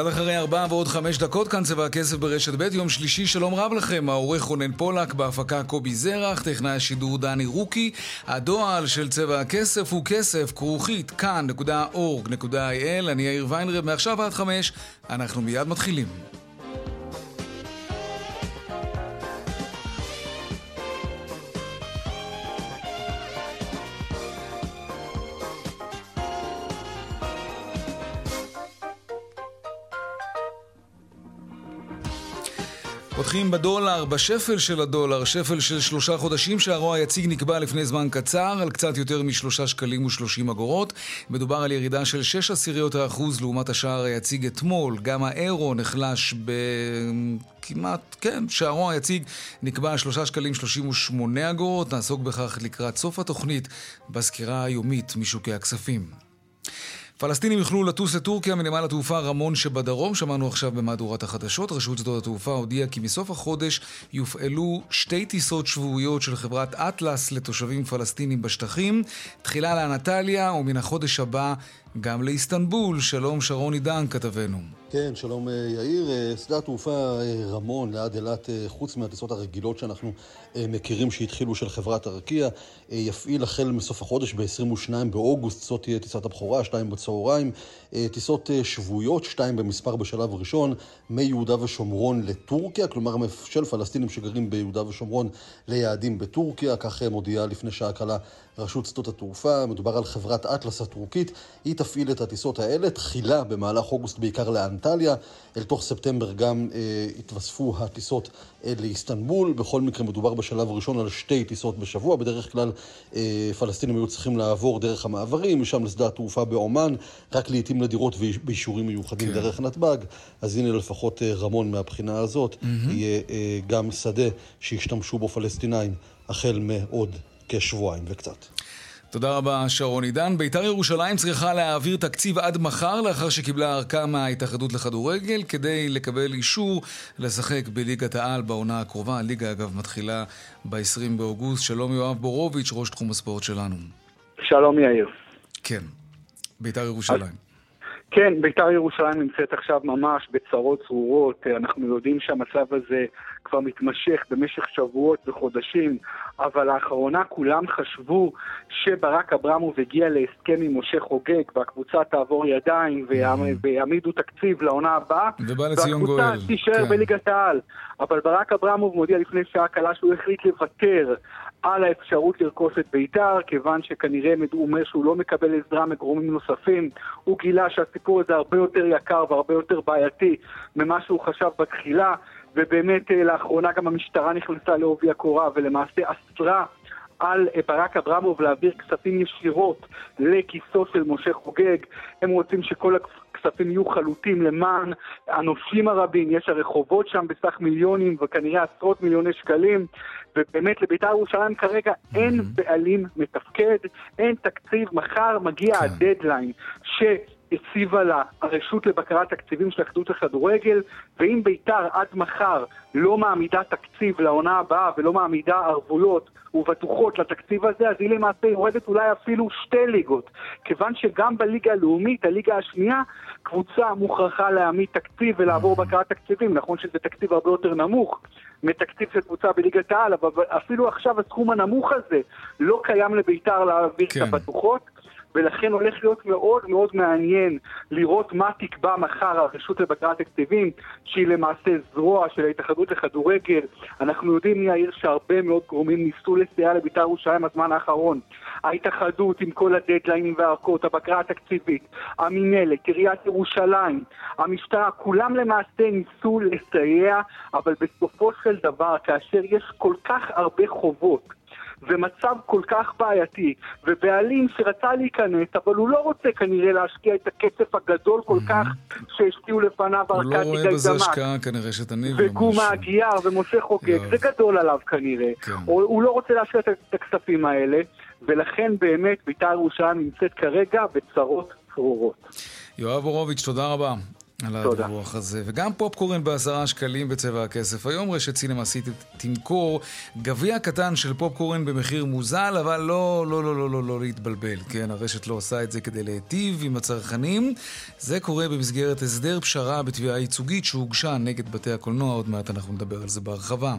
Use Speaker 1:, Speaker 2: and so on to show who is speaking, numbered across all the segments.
Speaker 1: קצת אחרי ארבע ועוד חמש דקות, כאן צבע הכסף ברשת ב', יום שלישי, שלום רב לכם, העורך רונן פולק, בהפקה קובי זרח, טכנאי השידור דני רוקי, הדועל של צבע הכסף הוא כסף, כרוכית, כאן.org.il, אני יאיר ויינרב, מעכשיו עד חמש, אנחנו מיד מתחילים. פותחים בדולר, בשפל של הדולר, שפל של שלושה חודשים שהרוע היציג נקבע לפני זמן קצר על קצת יותר משלושה שקלים ושלושים אגורות. מדובר על ירידה של שש עשיריות האחוז לעומת השער היציג אתמול. גם האירו נחלש בכמעט, כן, שערו היציג נקבע שלושה שקלים שלושים ושמונה אגורות. נעסוק בכך לקראת סוף התוכנית בסקירה היומית משוקי הכספים. פלסטינים יוכלו לטוס לטורקיה מנמל התעופה רמון שבדרום, שמענו עכשיו במהדורת החדשות. רשות שדות התעופה הודיעה כי מסוף החודש יופעלו שתי טיסות שבועיות של חברת אטלס לתושבים פלסטינים בשטחים, תחילה לאנטליה ומן החודש הבא גם לאיסטנבול. שלום שרון עידן כתבנו.
Speaker 2: כן, שלום אה, יאיר. אה, שדה התעופה אה, רמון ליד אילת, חוץ מהטיסות הרגילות שאנחנו מכירים שהתחילו של חברת ארקיע, יפעיל החל מסוף החודש ב-22 באוגוסט, זאת תהיה טיסת הבכורה, שתיים בצהריים. טיסות שבועיות, שתיים במספר בשלב ראשון, מיהודה ושומרון לטורקיה, כלומר של פלסטינים שגרים ביהודה ושומרון ליעדים בטורקיה, כך מודיעה לפני שעה קלה רשות שדות התעופה. מדובר על חברת אטלס הטורקית, היא תפעיל את הטיסות האלה, תחילה במהלך אוגוסט בעיקר לאן אנטליה. אל תוך ספטמבר גם אה, התווספו הטיסות אה, לאיסטנבול. בכל מקרה מדובר בשלב הראשון על שתי טיסות בשבוע. בדרך כלל אה, פלסטינים היו צריכים לעבור דרך המעברים, משם לשדה התעופה בעומאן, רק לעיתים נדירות ובאישורים מיוחדים כן. דרך נתב"ג. אז הנה לפחות אה, רמון מהבחינה הזאת, mm-hmm. יהיה אה, גם שדה שישתמשו בו פלסטינאים החל מעוד כשבועיים וקצת.
Speaker 1: תודה רבה, שרון עידן. בית"ר ירושלים צריכה להעביר תקציב עד מחר, לאחר שקיבלה ארכה מההתאחדות לכדורגל, כדי לקבל אישור לשחק בליגת העל בעונה הקרובה. הליגה, אגב, מתחילה ב-20 באוגוסט. שלום יואב בורוביץ', ראש תחום הספורט שלנו.
Speaker 3: שלום יאיר.
Speaker 1: כן, בית"ר ירושלים.
Speaker 3: כן, בית"ר ירושלים נמצאת עכשיו ממש בצרות צרורות. אנחנו יודעים שהמצב הזה כבר מתמשך במשך שבועות וחודשים, אבל לאחרונה כולם חשבו שברק אברמוב הגיע להסכם עם משה חוגג והקבוצה תעבור ידיים ויעמידו תקציב לעונה הבאה, והקבוצה תישאר כן. בליגת העל. אבל ברק אברמוב מודיע לפני שעה קלה שהוא החליט לוותר על האפשרות לרכוש את בית"ר, כיוון שכנראה הוא אומר שהוא לא מקבל עזרה מגורמים נוספים. הוא גילה שהסיפור הזה הרבה יותר יקר והרבה יותר בעייתי ממה שהוא חשב בתחילה, ובאמת אה, לאחרונה גם המשטרה נכנסה לעובי הקורה ולמעשה אסרה על אה, ברק אברמוב להעביר כספים ישירות לכיסו של משה חוגג. הם רוצים שכל הכספים יהיו חלוטים למען הנושים הרבים, יש הרי חובות שם בסך מיליונים וכנראה עשרות מיליוני שקלים, ובאמת לבית"ר ירושלים כרגע אין בעלים מתפקד, אין תקציב, מחר מגיע כן. הדדליין ש... הציבה לה הרשות לבקרת תקציבים של אחדות הכדורגל, ואם בית"ר עד מחר לא מעמידה תקציב לעונה הבאה ולא מעמידה ערבויות ובטוחות לתקציב הזה, אז היא למעשה יורדת אולי אפילו שתי ליגות. כיוון שגם בליגה הלאומית, הליגה השנייה, קבוצה מוכרחה להעמיד תקציב ולעבור בקרת תקציבים. נכון שזה תקציב הרבה יותר נמוך מתקציב של קבוצה בליגת העל, אבל אפילו עכשיו הסכום הנמוך הזה לא קיים לבית"ר להעביר כן. את הבטוחות. ולכן הולך להיות מאוד מאוד מעניין לראות מה תקבע מחר הרשות לבקרת תקציבים, שהיא למעשה זרוע של ההתאחדות לכדורגל. אנחנו יודעים, יאיר, שהרבה מאוד גורמים ניסו לסייע לבית"ר ירושלים בזמן האחרון. ההתאחדות עם כל הדדליינים והארכות, הבקרה התקציבית, המינהלת, עיריית ירושלים, המשטרה, כולם למעשה ניסו לסייע, אבל בסופו של דבר, כאשר יש כל כך הרבה חובות, ומצב כל כך בעייתי, ובעלים שרצה להיכנס, אבל הוא לא רוצה כנראה להשקיע את הכסף הגדול כל כך שהשקיעו לפניו
Speaker 1: הוא לא
Speaker 3: ארכדי
Speaker 1: רואה בזה. השקעה כנראה שתניב
Speaker 3: וגומה הגיאר ומשה חוגג. זה גדול עליו כנראה.
Speaker 1: כן.
Speaker 3: הוא, הוא לא רוצה להשקיע את הכספים האלה, ולכן באמת בית"ר ירושלים נמצאת כרגע בצרות צרורות.
Speaker 1: יואב בורוביץ', תודה רבה. על. הדיווח הזה. וגם פופקורן בעשרה שקלים בצבע הכסף. היום רשת סינמה סיטי תמכור גביע קטן של פופקורן במחיר מוזל, אבל לא, לא, לא, לא, לא, לא להתבלבל. כן, הרשת לא עושה את זה כדי להיטיב עם הצרכנים. זה קורה במסגרת הסדר פשרה בתביעה ייצוגית שהוגשה נגד בתי הקולנוע. עוד מעט אנחנו נדבר על זה בהרחבה.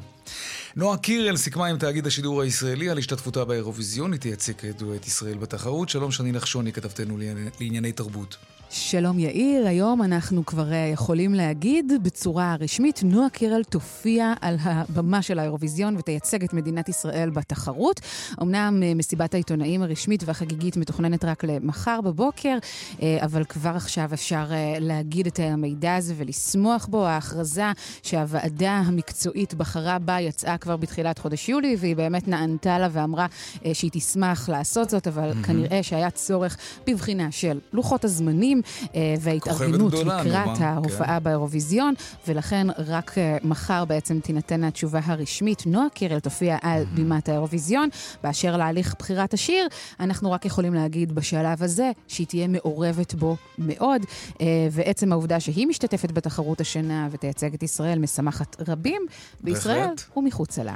Speaker 1: נועה קירל סיכמה עם תאגיד השידור הישראלי על השתתפותה באירוויזיון. היא תייצג כידוע את ישראל בתחרות. שלום שני נחשוני, כתבתנו לענייני תרבות.
Speaker 4: שלום יאיר, היום אנחנו כבר אה, יכולים להגיד בצורה רשמית, נועה קירל תופיע על הבמה של האירוויזיון ותייצג את מדינת ישראל בתחרות. אמנם אה, מסיבת העיתונאים הרשמית והחגיגית מתוכננת רק למחר בבוקר, אה, אבל כבר עכשיו אפשר להגיד את המידע הזה ולשמוח בו. ההכרזה שהוועדה המקצועית בחרה בה יצאה כבר בתחילת חודש יולי, והיא באמת נענתה לה ואמרה שהיא תשמח לעשות זאת, אבל כנראה שהיה צורך בבחינה של לוחות הזמנים אה, וההתארגנות לקראת? ההופעה באירוויזיון, ולכן רק אה, מחר בעצם תינתן התשובה הרשמית. נועה קירל תופיע על בימת האירוויזיון. באשר להליך בחירת השיר, אנחנו רק יכולים להגיד בשלב הזה שהיא תהיה מעורבת בו מאוד, אה, ועצם העובדה שהיא משתתפת בתחרות השנה ותייצג את ישראל משמחת רבים בישראל
Speaker 1: בהחלט.
Speaker 4: ומחוצה לה.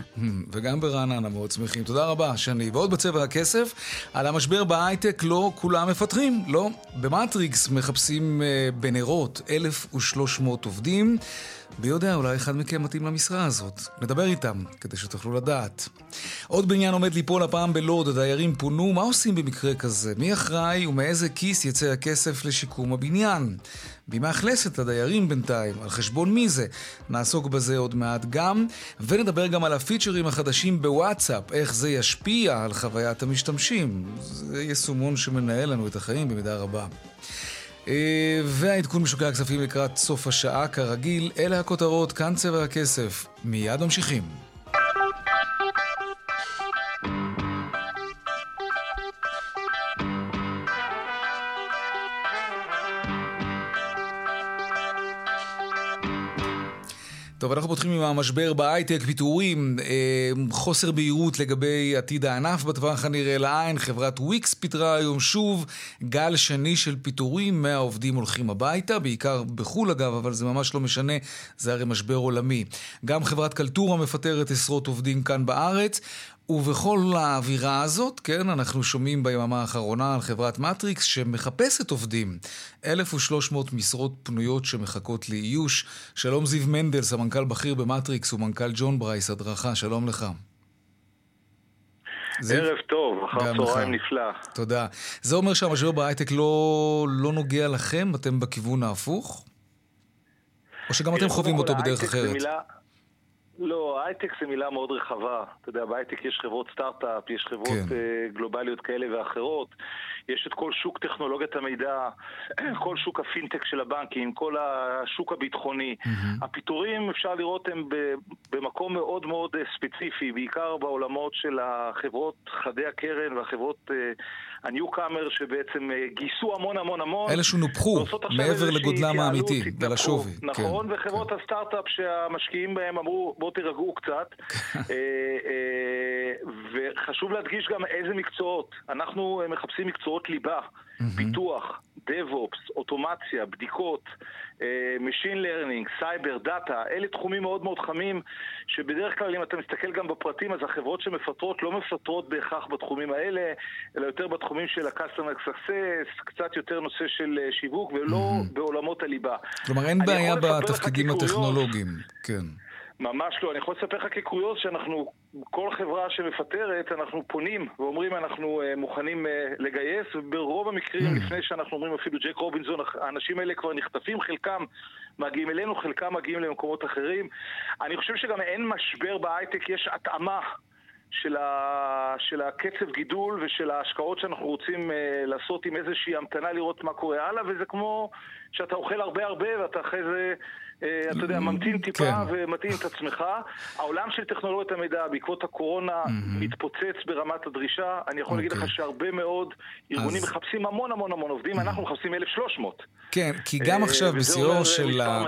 Speaker 1: וגם ברעננה מאוד שמחים. תודה רבה, שני. ועוד בצבע הכסף, על המשבר בהייטק לא כולם מפטרים. לא. במטריקס מחפשים uh, בנרות 1,300 עובדים. מי יודע, אולי אחד מכם מתאים למשרה הזאת. נדבר איתם, כדי שתוכלו לדעת. עוד בניין עומד ליפול הפעם בלוד, הדיירים פונו, מה עושים במקרה כזה? מי אחראי ומאיזה כיס יצא הכסף לשיקום הבניין? מי מאכלס את הדיירים בינתיים? על חשבון מי זה? נעסוק בזה עוד מעט גם, ונדבר גם על הפיצ'רים החדשים בוואטסאפ, איך זה ישפיע על חוויית המשתמשים. זה יישומון שמנהל לנו את החיים במידה רבה. אה, והעדכון משוקי הכספים לקראת סוף השעה, כרגיל, אלה הכותרות, כאן צבע הכסף. מיד ממשיכים. טוב, אנחנו פותחים עם המשבר בהייטק, פיטורים, אה, חוסר בהירות לגבי עתיד הענף בטווח הנראה לעין. חברת וויקס פיטרה היום שוב גל שני של פיטורים, 100 עובדים הולכים הביתה, בעיקר בחו"ל אגב, אבל זה ממש לא משנה, זה הרי משבר עולמי. גם חברת קלטורה מפטרת עשרות עובדים כאן בארץ. ובכל האווירה הזאת, כן, אנחנו שומעים ביממה האחרונה על חברת מטריקס שמחפשת עובדים. 1,300 משרות פנויות שמחכות לאיוש. שלום זיו מנדל, סמנכ"ל בכיר במטריקס ומנכ"ל ג'ון ברייס הדרכה, שלום לך. זיו?
Speaker 5: ערב טוב, אחר צהריים. נפלא.
Speaker 1: תודה. זה אומר שהמשבר בהייטק לא, לא נוגע לכם? אתם בכיוון ההפוך? או שגם אתם חווים אותו בדרך
Speaker 5: זה
Speaker 1: אחרת?
Speaker 5: מילה- לא, הייטק זה מילה מאוד רחבה. אתה יודע, בהייטק יש חברות סטארט-אפ, יש חברות
Speaker 1: כן.
Speaker 5: אה, גלובליות כאלה ואחרות. יש את כל שוק טכנולוגיית המידע, כל שוק הפינטק של הבנקים, כל השוק הביטחוני. הפיטורים, אפשר לראות, הם במקום מאוד מאוד אה, ספציפי, בעיקר בעולמות של החברות חדי הקרן והחברות ה-Newcomer שבעצם אה, גייסו המון המון המון.
Speaker 1: אלה שנופחו מעבר לגודלם האמיתי. ולשווי.
Speaker 5: נכון,
Speaker 1: כן,
Speaker 5: וחברות
Speaker 1: כן.
Speaker 5: הסטארט-אפ שהמשקיעים בהם אמרו, בואו תירגעו קצת. אה, אה, וחשוב להדגיש גם איזה מקצועות. אנחנו מחפשים מקצועות ליבה, פיתוח, DevOps, אוטומציה, בדיקות, אה, Machine Learning, סייבר, דאטה, אלה תחומים מאוד מאוד חמים, שבדרך כלל אם אתה מסתכל גם בפרטים, אז החברות שמפטרות לא מפטרות בהכרח בתחומים האלה, אלא יותר בתחומים של ה-Customer Success, קצת יותר נושא של אה, שיווק, ולא בעולמות הליבה.
Speaker 1: כלומר, אין בעיה בתפקידים הטכנולוגיים. כן.
Speaker 5: ממש לא. אני יכול לספר לך כקוריוז שאנחנו, כל חברה שמפטרת, אנחנו פונים ואומרים אנחנו uh, מוכנים uh, לגייס, וברוב המקרים, לפני שאנחנו אומרים אפילו ג'ק רובינזון, האנשים האלה כבר נחטפים, חלקם מגיעים אלינו, חלקם מגיעים למקומות אחרים. אני חושב שגם אין משבר בהייטק, יש התאמה. של, ה... של הקצב גידול ושל ההשקעות שאנחנו רוצים uh, לעשות עם איזושהי המתנה לראות מה קורה הלאה, וזה כמו שאתה אוכל הרבה הרבה ואתה אחרי זה אה, אתה יודע, ממתין טיפה כן. ומתאים את עצמך. העולם של טכנולוגיית המידע בעקבות הקורונה מתפוצץ ברמת הדרישה. אני יכול להגיד לך אוקיי. שהרבה מאוד ארגונים מחפשים המון המון המון עובדים, אנחנו מחפשים 1,300.
Speaker 1: כן, כי גם אה, עכשיו בשיאו של, ה...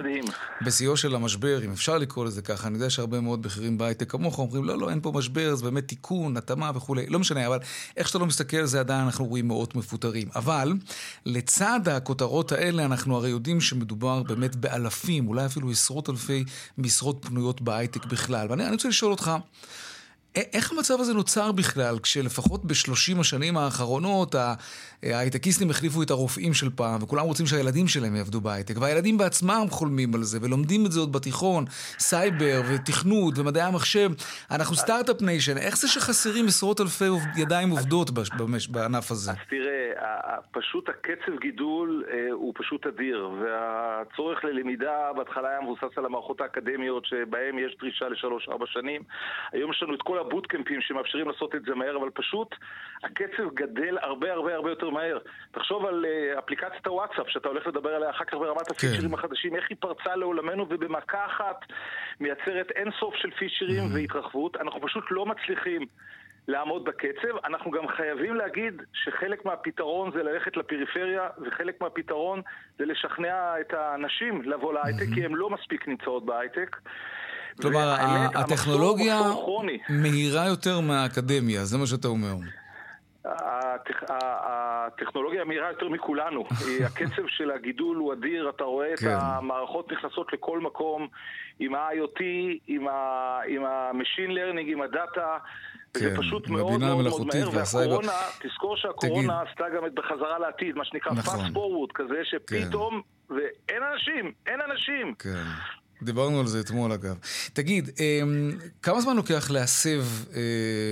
Speaker 1: בשיאו של המשבר, אם אפשר לקרוא לזה ככה, אני יודע שהרבה מאוד בכירים בהייטק כמוך אומרים, לא, לא, אין פה משבר, זה באמת תיקון, התאמה וכולי. לא משנה, אבל איך שאתה לא מסתכל על זה, עדיין אנחנו רואים מאות מפוטרים. אבל לצד הכותרות האלה, אנחנו הרי יודעים שמדובר באמת באלפים, אולי אפילו עשרות אלפי משרות פנויות בהייטק בכלל. ואני רוצה לשאול אותך, איך המצב הזה נוצר בכלל, כשלפחות בשלושים השנים האחרונות ההייטקיסטים החליפו את הרופאים של פעם, וכולם רוצים שהילדים שלהם יעבדו בהייטק, והילדים בעצמם חולמים על זה, ולומדים את זה עוד בתיכון, סייבר ותכנות ומדעי המחשב. אנחנו סטארט-אפ nation, איך זה שחסרים עשרות אלפי ידיים עובדות בענף הזה?
Speaker 5: אז תראה, פשוט הקצב גידול אה, הוא פשוט אדיר, והצורך ללמידה בהתחלה היה מבוסס על המערכות האקדמיות, שבהן יש דרישה לשלוש-ארבע שנים. היום יש לנו את כל הבוטקמפים שמאפשרים לעשות את זה מהר, אבל פשוט הקצב גדל הרבה הרבה הרבה יותר מהר. תחשוב על uh, אפליקציית הוואטסאפ, שאתה הולך לדבר עליה אחר כך ברמת הפיצ'רים כן. החדשים, איך היא פרצה לעולמנו ובמכה אחת מייצרת אין סוף של פיצ'רים mm-hmm. והתרחבות. אנחנו פשוט לא מצליחים לעמוד בקצב. אנחנו גם חייבים להגיד שחלק מהפתרון זה ללכת לפריפריה, וחלק מהפתרון זה לשכנע את האנשים לבוא להייטק, mm-hmm. כי הן לא מספיק נמצאות בהייטק.
Speaker 1: כלומר, הטכנולוגיה מהירה יותר מהאקדמיה, זה מה שאתה אומר.
Speaker 5: הטכנולוגיה מהירה יותר מכולנו. הקצב של הגידול הוא אדיר, אתה רואה את כן. המערכות נכנסות לכל מקום עם ה-IoT, עם ה-Machine Learning, עם הדאטה. זה כן, פשוט מאוד מאוד מאוד מהר, והקורונה, תזכור שהקורונה עשתה גם את בחזרה לעתיד, מה שנקרא נכון. fast forward כזה, שפתאום, כן. ואין אנשים, אין אנשים.
Speaker 1: כן. דיברנו על זה אתמול אגב. תגיד, אמ, כמה זמן לוקח להסב אה,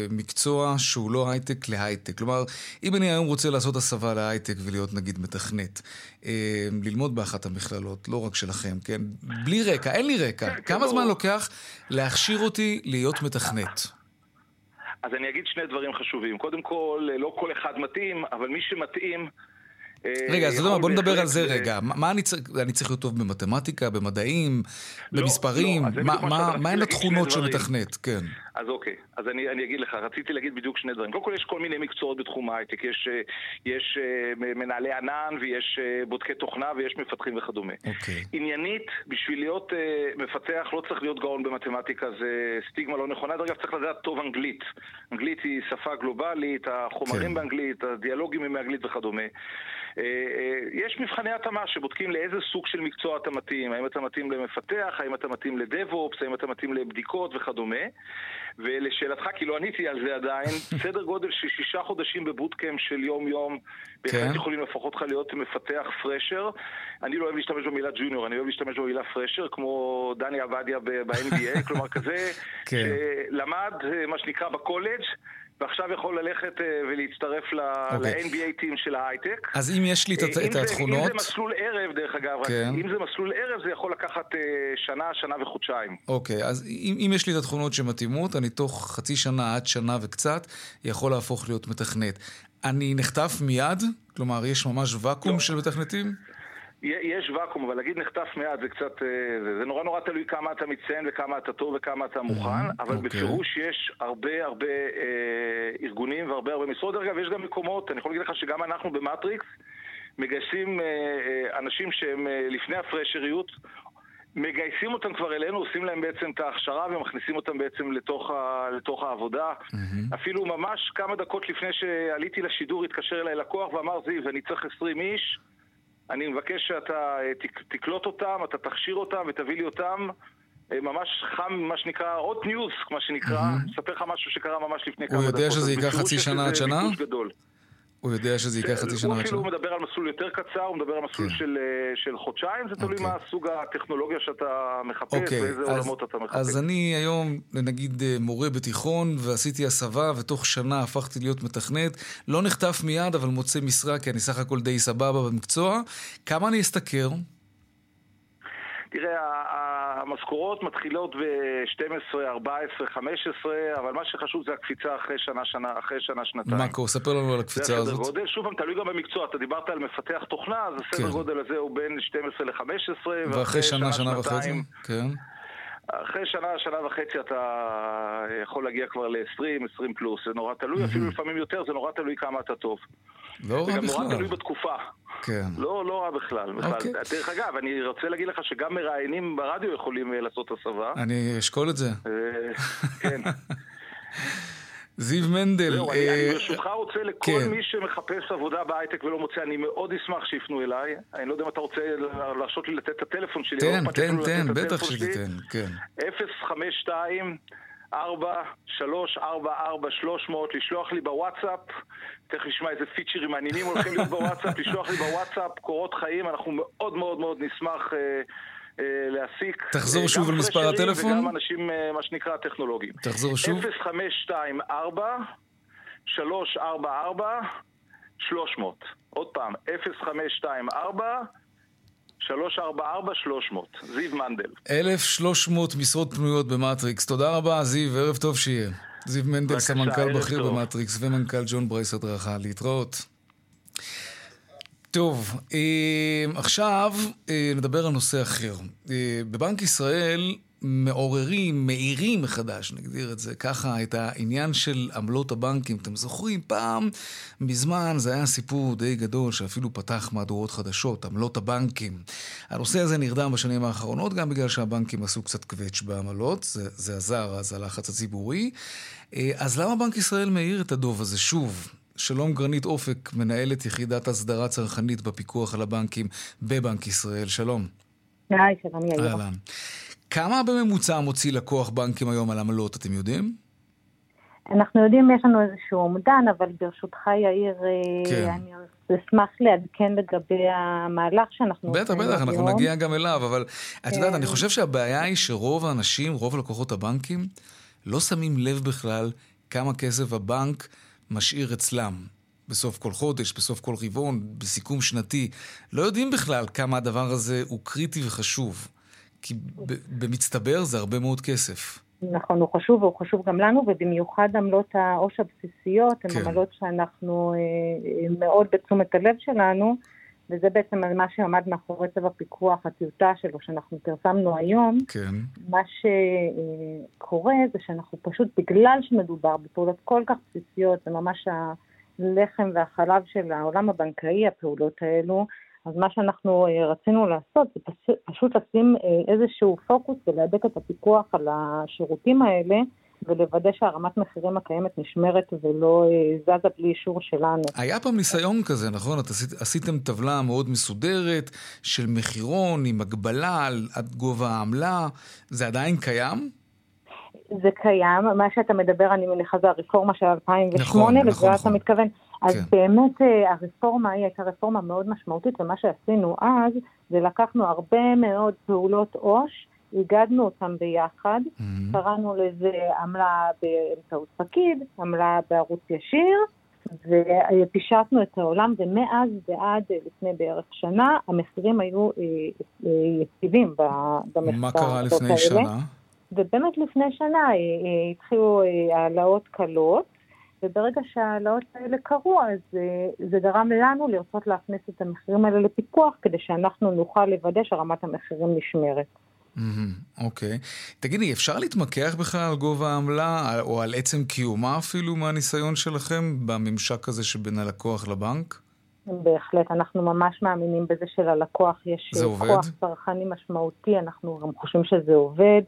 Speaker 1: מקצוע שהוא לא הייטק להייטק? כלומר, אם אני היום רוצה לעשות הסבה להייטק ולהיות נגיד מתכנת, אמ, ללמוד באחת המכללות, לא רק שלכם, כן? בלי רקע, אין לי רקע. כמה זמן לוקח להכשיר אותי להיות מתכנת?
Speaker 5: אז אני אגיד שני דברים חשובים. קודם כל, לא כל אחד מתאים, אבל מי שמתאים...
Speaker 1: רגע, אז אתה יודע מה, בוא נדבר על זה רגע. מה אני צריך, אני צריך להיות טוב במתמטיקה, במדעים, לא, במספרים? לא, מה הן התכונות של מתכנת? כן.
Speaker 5: אז אוקיי, אז אני, אני אגיד לך, רציתי להגיד בדיוק שני דברים. קודם כל יש כל מיני מקצועות בתחום ההייטק, יש, אה, יש אה, מנהלי ענן ויש אה, בודקי תוכנה ויש מפתחים וכדומה.
Speaker 1: אוקיי.
Speaker 5: עניינית, בשביל להיות מפתח לא צריך להיות גאון במתמטיקה, זה סטיגמה לא נכונה. דרך אגב, צריך לדעת טוב אנגלית. אנגלית היא שפה גלובלית, החומרים כן. באנגלית, הדיאלוגים הם באנגלית וכדומה. יש מבחני התאמה שבודקים לאיזה סוג של מקצוע אתה מתאים, האם אתה מתאים למפתח, האם אתה מתאים לדב-אופס, האם אתה מתאים לבדיקות וכדומה. ולשאלתך, כי לא עניתי על זה עדיין, סדר גודל של שישה חודשים בבוטקאמפ של יום-יום, בהחלט כן. יכולים להפוך אותך להיות מפתח פרשר. אני לא אוהב להשתמש במילה ג'וניור, אני אוהב להשתמש במילה פרשר, כמו דני עבדיה ב-NBA, כלומר כזה כן. שלמד, מה שנקרא, בקולג'. ועכשיו יכול ללכת אה, ולהצטרף okay. אוקיי. ל-NBA טים של ההייטק.
Speaker 1: אז אם יש לי את, אה, את התכונות...
Speaker 5: אם זה מסלול ערב, דרך אגב, כן. אם זה מסלול ערב זה יכול לקחת אה, שנה, שנה וחודשיים.
Speaker 1: אוקיי, okay, אז אם, אם יש לי את התכונות שמתאימות, אני תוך חצי שנה עד שנה וקצת יכול להפוך להיות מתכנת. אני נחטף מיד? כלומר, יש ממש ואקום לא. של מתכנתים?
Speaker 5: יש ואקום, אבל להגיד נחטף מעט זה קצת... אה, זה, זה נורא נורא תלוי כמה אתה מציין וכמה אתה טוב וכמה אתה מוכן, אבל okay. אוקיי. בפירוש יש הרבה הרבה אה, ארגונים והרבה הרבה משרות. אגב, יש גם מקומות, אני יכול להגיד לך שגם אנחנו במטריקס מגייסים אה, אה, אנשים שהם אה, לפני הפרשריות, מגייסים אותם כבר אלינו, עושים להם בעצם את ההכשרה ומכניסים אותם בעצם לתוך, ה, לתוך העבודה. Mm-hmm. אפילו ממש כמה דקות לפני שעליתי לשידור התקשר אליי לקוח ואמר, זיו, אני צריך 20 איש. אני מבקש שאתה אה, תקלוט אותם, אתה תכשיר אותם ותביא לי אותם. אה, ממש חם, מה שנקרא, עוד ניוז, מה שנקרא, אספר לך משהו שקרה ממש לפני כמה
Speaker 1: דקות. הוא יודע שזה ייקח חצי שנה עד שנה? הוא יודע שזה ייקח חצי שנה
Speaker 5: עד שנה? הוא אפילו מדבר על מסלול יותר קצר, הוא מדבר על מסלול כן. של, אה, של חודשיים, זה תלוי אוקיי. מה סוג הטכנולוגיה שאתה מחפש, אוקיי, ואיזה אז, עולמות אתה מחפש.
Speaker 1: אז אני היום, נגיד, מורה בתיכון, ועשיתי הסבה, ותוך שנה הפכתי להיות מתכנת. לא נחטף מיד, אבל מוצא משרה, כי אני סך הכל די סבבה במקצוע. כמה אני אשתכר?
Speaker 5: תראה, המשכורות מתחילות ב-12, 14, 15, אבל מה שחשוב זה הקפיצה אחרי שנה, שנה, אחרי שנה, שנתיים.
Speaker 1: מאקו, ספר לנו על הקפיצה הזאת.
Speaker 5: גודל, שוב פעם, תלוי גם במקצוע. אתה דיברת על מפתח תוכנה, אז הסדר כן. גודל הזה הוא בין 12 ל-15,
Speaker 1: ואחרי שנה, שנה וחצי, כן.
Speaker 5: אחרי שנה, שנה וחצי אתה יכול להגיע כבר ל-20, 20 פלוס, זה נורא תלוי, mm-hmm. אפילו לפעמים יותר, זה נורא תלוי כמה אתה טוב.
Speaker 1: לא רע בכלל.
Speaker 5: זה גם נורא תלוי בתקופה.
Speaker 1: כן.
Speaker 5: לא, לא רע בכלל. בכלל. אוקיי. דרך אגב, אני רוצה להגיד לך שגם מראיינים ברדיו יכולים אה, לעשות הסבה.
Speaker 1: אני אשקול את זה.
Speaker 5: אה, כן.
Speaker 1: זיו מנדל.
Speaker 5: זהו, אני אה, ברשותך רוצה לכל כן. מי שמחפש עבודה בהייטק ולא מוצא, אני מאוד אשמח שיפנו אליי. אני לא יודע אם אתה רוצה להרשות לי לתת את הטלפון שלי.
Speaker 1: תן, תן, תן, בטח שתיתן, כן.
Speaker 5: 052 4, 3, 4, 4, 300, לשלוח לי בוואטסאפ, תכף נשמע איזה פיצ'רים מעניינים הולכים להיות בוואטסאפ, לשלוח לי בוואטסאפ, קורות חיים, אנחנו מאוד מאוד מאוד נשמח אה, אה, להסיק.
Speaker 1: תחזור אה, שוב על מספר הטלפון.
Speaker 5: וגם אנשים, אה, מה שנקרא, טכנולוגיים.
Speaker 1: תחזור שוב.
Speaker 5: 0524 344 300. עוד פעם, 0524 344-300, זיו מנדל.
Speaker 1: 1,300 משרות פנויות במטריקס. תודה רבה, זיו, ערב טוב שיהיה. זיו מנדל, סמנכ"ל בכיר במטריקס, ומנכ"ל ג'ון ברייס הדרכה. להתראות. טוב, אה, עכשיו אה, נדבר על נושא אחר. אה, בבנק ישראל מעוררים, מאירים מחדש, נגדיר את זה ככה, את העניין של עמלות הבנקים. אתם זוכרים, פעם, מזמן, זה היה סיפור די גדול שאפילו פתח מהדורות חדשות, עמלות הבנקים. הנושא הזה נרדם בשנים האחרונות, גם בגלל שהבנקים עשו קצת קווץ' בעמלות, זה, זה עזר אז הלחץ הציבורי. אז למה בנק ישראל מאיר את הדוב הזה שוב? שלום גרנית אופק, מנהלת יחידת הסדרה צרכנית בפיקוח על הבנקים בבנק ישראל. שלום.
Speaker 6: היי, שלום יאיר.
Speaker 1: אהלן. כמה בממוצע מוציא לקוח בנקים היום על עמלות, אתם יודעים?
Speaker 6: אנחנו יודעים, יש לנו איזשהו אומדן, אבל ברשותך, יאיר, אה, כן. אני אשמח לעדכן לגבי המהלך שאנחנו...
Speaker 1: בטח, בטח, אנחנו נגיע גם אליו, אבל את יודעת, אני כן. חושב שהבעיה היא שרוב האנשים, רוב לקוחות הבנקים, לא שמים לב בכלל כמה כסף הבנק משאיר אצלם. בסוף כל חודש, בסוף כל רבעון, בסיכום שנתי. לא יודעים בכלל כמה הדבר הזה הוא קריטי וחשוב. כי במצטבר זה הרבה מאוד כסף.
Speaker 6: נכון, הוא חשוב והוא חשוב גם לנו, ובמיוחד עמלות העו"ש הבסיסיות, הן כן. עמלות שאנחנו אה, מאוד בתשומת הלב שלנו, וזה בעצם מה שעמד מאחורי צו הפיקוח, הטיוטה שלו, שאנחנו פרסמנו היום.
Speaker 1: כן.
Speaker 6: מה שקורה זה שאנחנו פשוט, בגלל שמדובר בפעולות כל כך בסיסיות, זה ממש הלחם והחלב של העולם הבנקאי, הפעולות האלו, אז מה שאנחנו אה, רצינו לעשות זה פשוט לשים אה, איזשהו פוקוס ולהדק את הפיקוח על השירותים האלה. ולוודא שהרמת מחירים הקיימת נשמרת ולא אה, זזה בלי אישור שלנו.
Speaker 1: היה פעם ניסיון כזה, נכון? את עשית, עשיתם טבלה מאוד מסודרת של מחירון עם הגבלה על עד גובה העמלה. זה עדיין קיים?
Speaker 6: זה קיים, מה שאתה מדבר, אני מניחה, זה הרפורמה של 2008, נכון, נכון, לזה נכון. אתה מתכוון. אז כן. באמת אה, הרפורמה היא הייתה רפורמה מאוד משמעותית, ומה שעשינו אז, זה לקחנו הרבה מאוד פעולות עו"ש, איגדנו אותם ביחד, mm-hmm. קראנו לזה עמלה באמצעות פקיד, עמלה בערוץ ישיר, ופישטנו את העולם, ומאז ועד לפני בערך שנה, המחירים היו אה, אה, יציבים במחקר.
Speaker 1: מה קרה לפני האלה. שנה?
Speaker 6: ובאמת לפני שנה התחילו העלאות קלות, וברגע שההעלאות האלה קרו, אז זה גרם לנו לרצות להכניס את המחירים האלה לפיקוח, כדי שאנחנו נוכל לוודא שרמת המחירים נשמרת.
Speaker 1: אוקיי. תגידי, אפשר להתמקח בכלל על גובה העמלה, או על עצם קיומה אפילו מהניסיון שלכם בממשק הזה שבין הלקוח לבנק?
Speaker 6: בהחלט, אנחנו ממש מאמינים בזה שללקוח יש כוח צרכני משמעותי, אנחנו גם חושבים שזה עובד.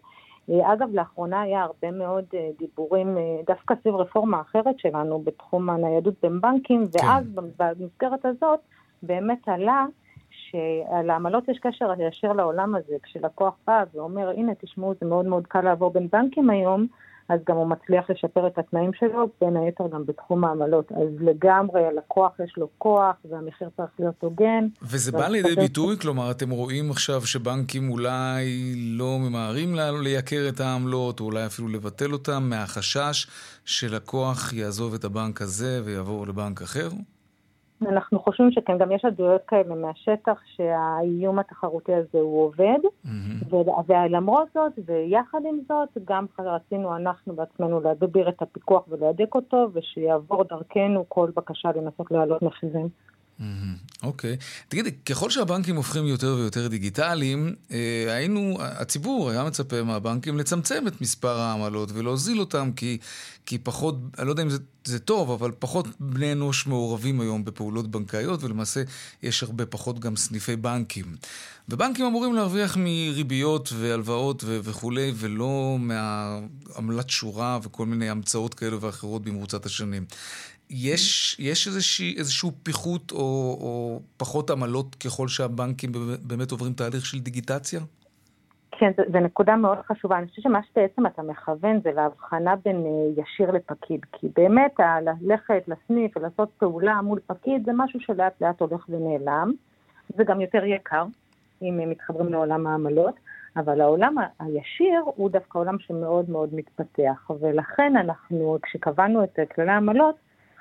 Speaker 6: אה, אגב, לאחרונה היה הרבה מאוד אה, דיבורים, אה, דווקא סביב רפורמה אחרת שלנו בתחום הניידות בין בנקים, כן. ואז במסגרת הזאת באמת עלה שעל העמלות יש קשר ישיר לעולם הזה. כשלקוח בא ואומר, הנה, תשמעו, זה מאוד מאוד קל לעבור בין בנקים היום, אז גם הוא מצליח לשפר את התנאים שלו, בין היתר גם בתחום העמלות. אז לגמרי, הלקוח יש לו כוח, והמחיר צריך להיות הוגן.
Speaker 1: וזה בא לידי ביטוי? כלומר, אתם רואים עכשיו שבנקים אולי לא ממהרים לייקר את העמלות, או אולי אפילו לבטל אותם, מהחשש שלקוח יעזוב את הבנק הזה ויעבור לבנק אחר?
Speaker 6: אנחנו חושבים שכן, גם יש עדויות כאלה מהשטח שהאיום התחרותי הזה הוא עובד, mm-hmm. ולמרות זאת, ויחד עם זאת, גם רצינו אנחנו בעצמנו להגביר את הפיקוח ולהדק אותו, ושיעבור דרכנו כל בקשה לנסות להעלות מחירים.
Speaker 1: אוקיי. Okay. תגידי, ככל שהבנקים הופכים יותר ויותר דיגיטליים, אה, היינו, הציבור היה מצפה מהבנקים לצמצם את מספר העמלות ולהוזיל אותם, כי, כי פחות, אני לא יודע אם זה, זה טוב, אבל פחות בני אנוש מעורבים היום בפעולות בנקאיות, ולמעשה יש הרבה פחות גם סניפי בנקים. ובנקים אמורים להרוויח מריביות והלוואות ו- וכולי, ולא מעמלת שורה וכל מיני המצאות כאלה ואחרות במרוצת השנים. יש, יש איזושהי, איזשהו פיחות או, או פחות עמלות ככל שהבנקים באמת עוברים תהליך של דיגיטציה?
Speaker 6: כן, זו נקודה מאוד חשובה. אני חושבת שמה שבעצם אתה מכוון זה להבחנה בין אה, ישיר לפקיד. כי באמת ללכת לסניף ולעשות פעולה מול פקיד זה משהו שלאט לאט הולך ונעלם. זה גם יותר יקר, אם מתחברים לעולם העמלות. אבל העולם הישיר הוא דווקא עולם שמאוד מאוד מתפתח, ולכן אנחנו, כשקבענו את כללי העמלות,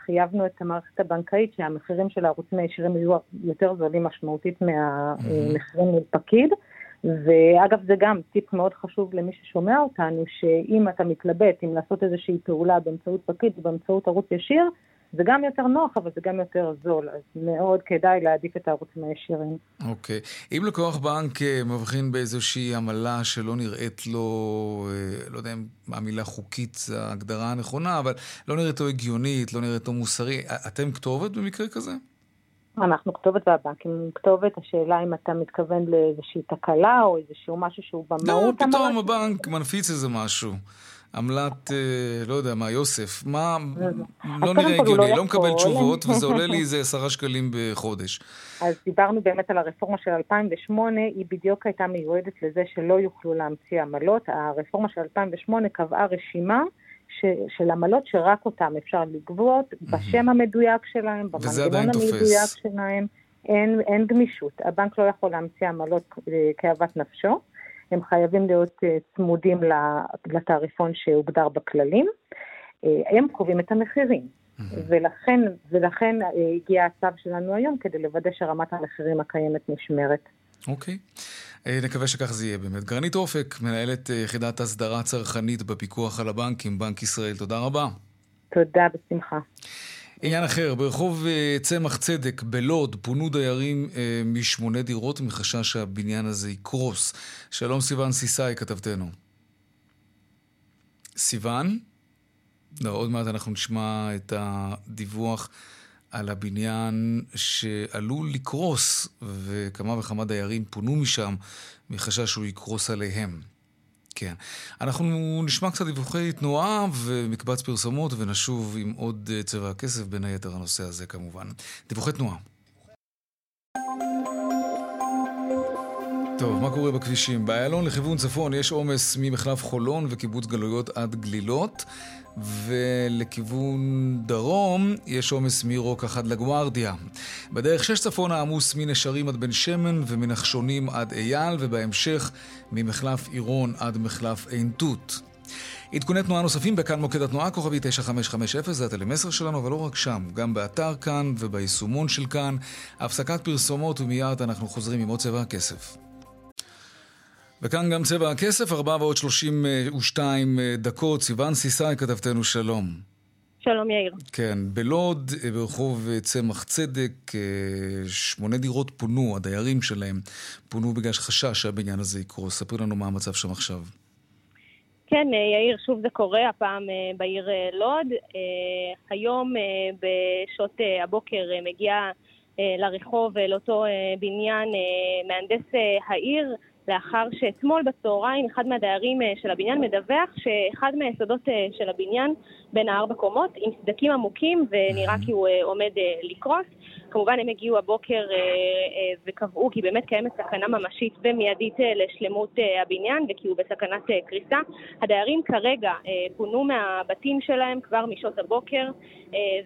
Speaker 6: חייבנו את המערכת הבנקאית שהמחירים של הערוצים הישירים יהיו יותר זולים משמעותית מהמחירים מול פקיד. ואגב, זה גם טיפ מאוד חשוב למי ששומע אותנו, שאם אתה מתלבט אם לעשות איזושהי פעולה באמצעות פקיד או באמצעות ערוץ ישיר, זה גם יותר נוח, אבל זה גם יותר זול, אז מאוד כדאי להעדיף את הערוצים הישירים.
Speaker 1: אוקיי. Okay. אם לקוח בנק אה, מבחין באיזושהי עמלה שלא נראית לו, אה, לא יודע אם המילה חוקית זה ההגדרה הנכונה, אבל לא נראית לו הגיונית, לא נראית לו מוסרי, אתם כתובת במקרה כזה?
Speaker 6: אנחנו כתובת והבנקים כתובת, השאלה אם אתה מתכוון לאיזושהי תקלה או איזשהו משהו שהוא במהות.
Speaker 1: לא, פתאום הבנק מנפיץ איזה משהו. עמלת, אה, לא יודע מה, יוסף, מה, לא נראה הגיוני, לא, לא מקבל תשובות, וזה עולה לי איזה עשרה שקלים בחודש.
Speaker 6: אז דיברנו באמת על הרפורמה של 2008, היא בדיוק הייתה מיועדת לזה שלא יוכלו להמציא עמלות. הרפורמה של 2008 קבעה רשימה ש, של עמלות שרק אותן אפשר לגבות, בשם המדויק שלהם, במנגנון המדויק שלהם. אין, אין גמישות. הבנק לא יכול להמציא עמלות אה, כאוות נפשו. הם חייבים להיות אה, צמודים לתעריפון שהוגדר בכללים. אה, הם קובעים את המחירים. ולכן, ולכן אה, הגיע הצו שלנו היום כדי לוודא שרמת המחירים הקיימת נשמרת.
Speaker 1: אוקיי. Okay. נקווה שכך זה יהיה באמת. גרנית אופק, מנהלת יחידת הסדרה צרכנית בפיקוח על הבנקים, בנק ישראל, תודה רבה.
Speaker 6: תודה, בשמחה.
Speaker 1: עניין אחר, ברחוב אה, צמח צדק בלוד פונו דיירים אה, משמונה דירות מחשש שהבניין הזה יקרוס. שלום סיון סיסאי, כתבתנו. סיון? לא, עוד מעט אנחנו נשמע את הדיווח על הבניין שעלול לקרוס, וכמה וכמה דיירים פונו משם מחשש שהוא יקרוס עליהם. כן. אנחנו נשמע קצת דיווחי תנועה ומקבץ פרסומות ונשוב עם עוד אה, צבע הכסף, בין היתר הנושא הזה כמובן. דיווחי תנועה. טוב, מה קורה בכבישים? באיילון לכיוון צפון יש עומס ממחלף חולון וקיבוץ גלויות עד גלילות. ולכיוון דרום יש עומס מרוקח עד לגוארדיה. בדרך שש צפון העמוס מנשרים עד בן שמן ומנחשונים עד אייל, ובהמשך ממחלף עירון עד מחלף עין תות. עדכוני תנועה נוספים בכאן מוקד התנועה, כוכבי 9550, זה הטלמסר שלנו, אבל לא רק שם, גם באתר כאן וביישומון של כאן. הפסקת פרסומות ומיד אנחנו חוזרים עם עוד צבע הכסף. וכאן גם צבע הכסף, ארבע ועוד שלושים ושתיים דקות. סיוון סיסאי, כתבתנו שלום.
Speaker 7: שלום יאיר.
Speaker 1: כן, בלוד, אה, ברחוב אה, צמח צדק, אה, שמונה דירות פונו, הדיירים שלהם פונו בגלל חשש שהבניין הזה יקרוס. ספרי לנו מה המצב שם עכשיו.
Speaker 7: כן, יאיר, שוב זה קורה, הפעם בעיר לוד. היום בשעות הבוקר מגיע לרחוב, לאותו בניין, מהנדס העיר, לאחר שאתמול בצהריים אחד מהדיירים אה, של הבניין מדווח שאחד מהיסודות אה, של הבניין בין הארבע קומות עם סדקים עמוקים ונראה כי הוא אה, עומד לקרוס. כמובן הם הגיעו הבוקר וקבעו כי באמת קיימת סכנה ממשית ומיידית לשלמות הבניין וכי הוא בסכנת קריסה. הדיירים כרגע פונו מהבתים שלהם כבר משעות הבוקר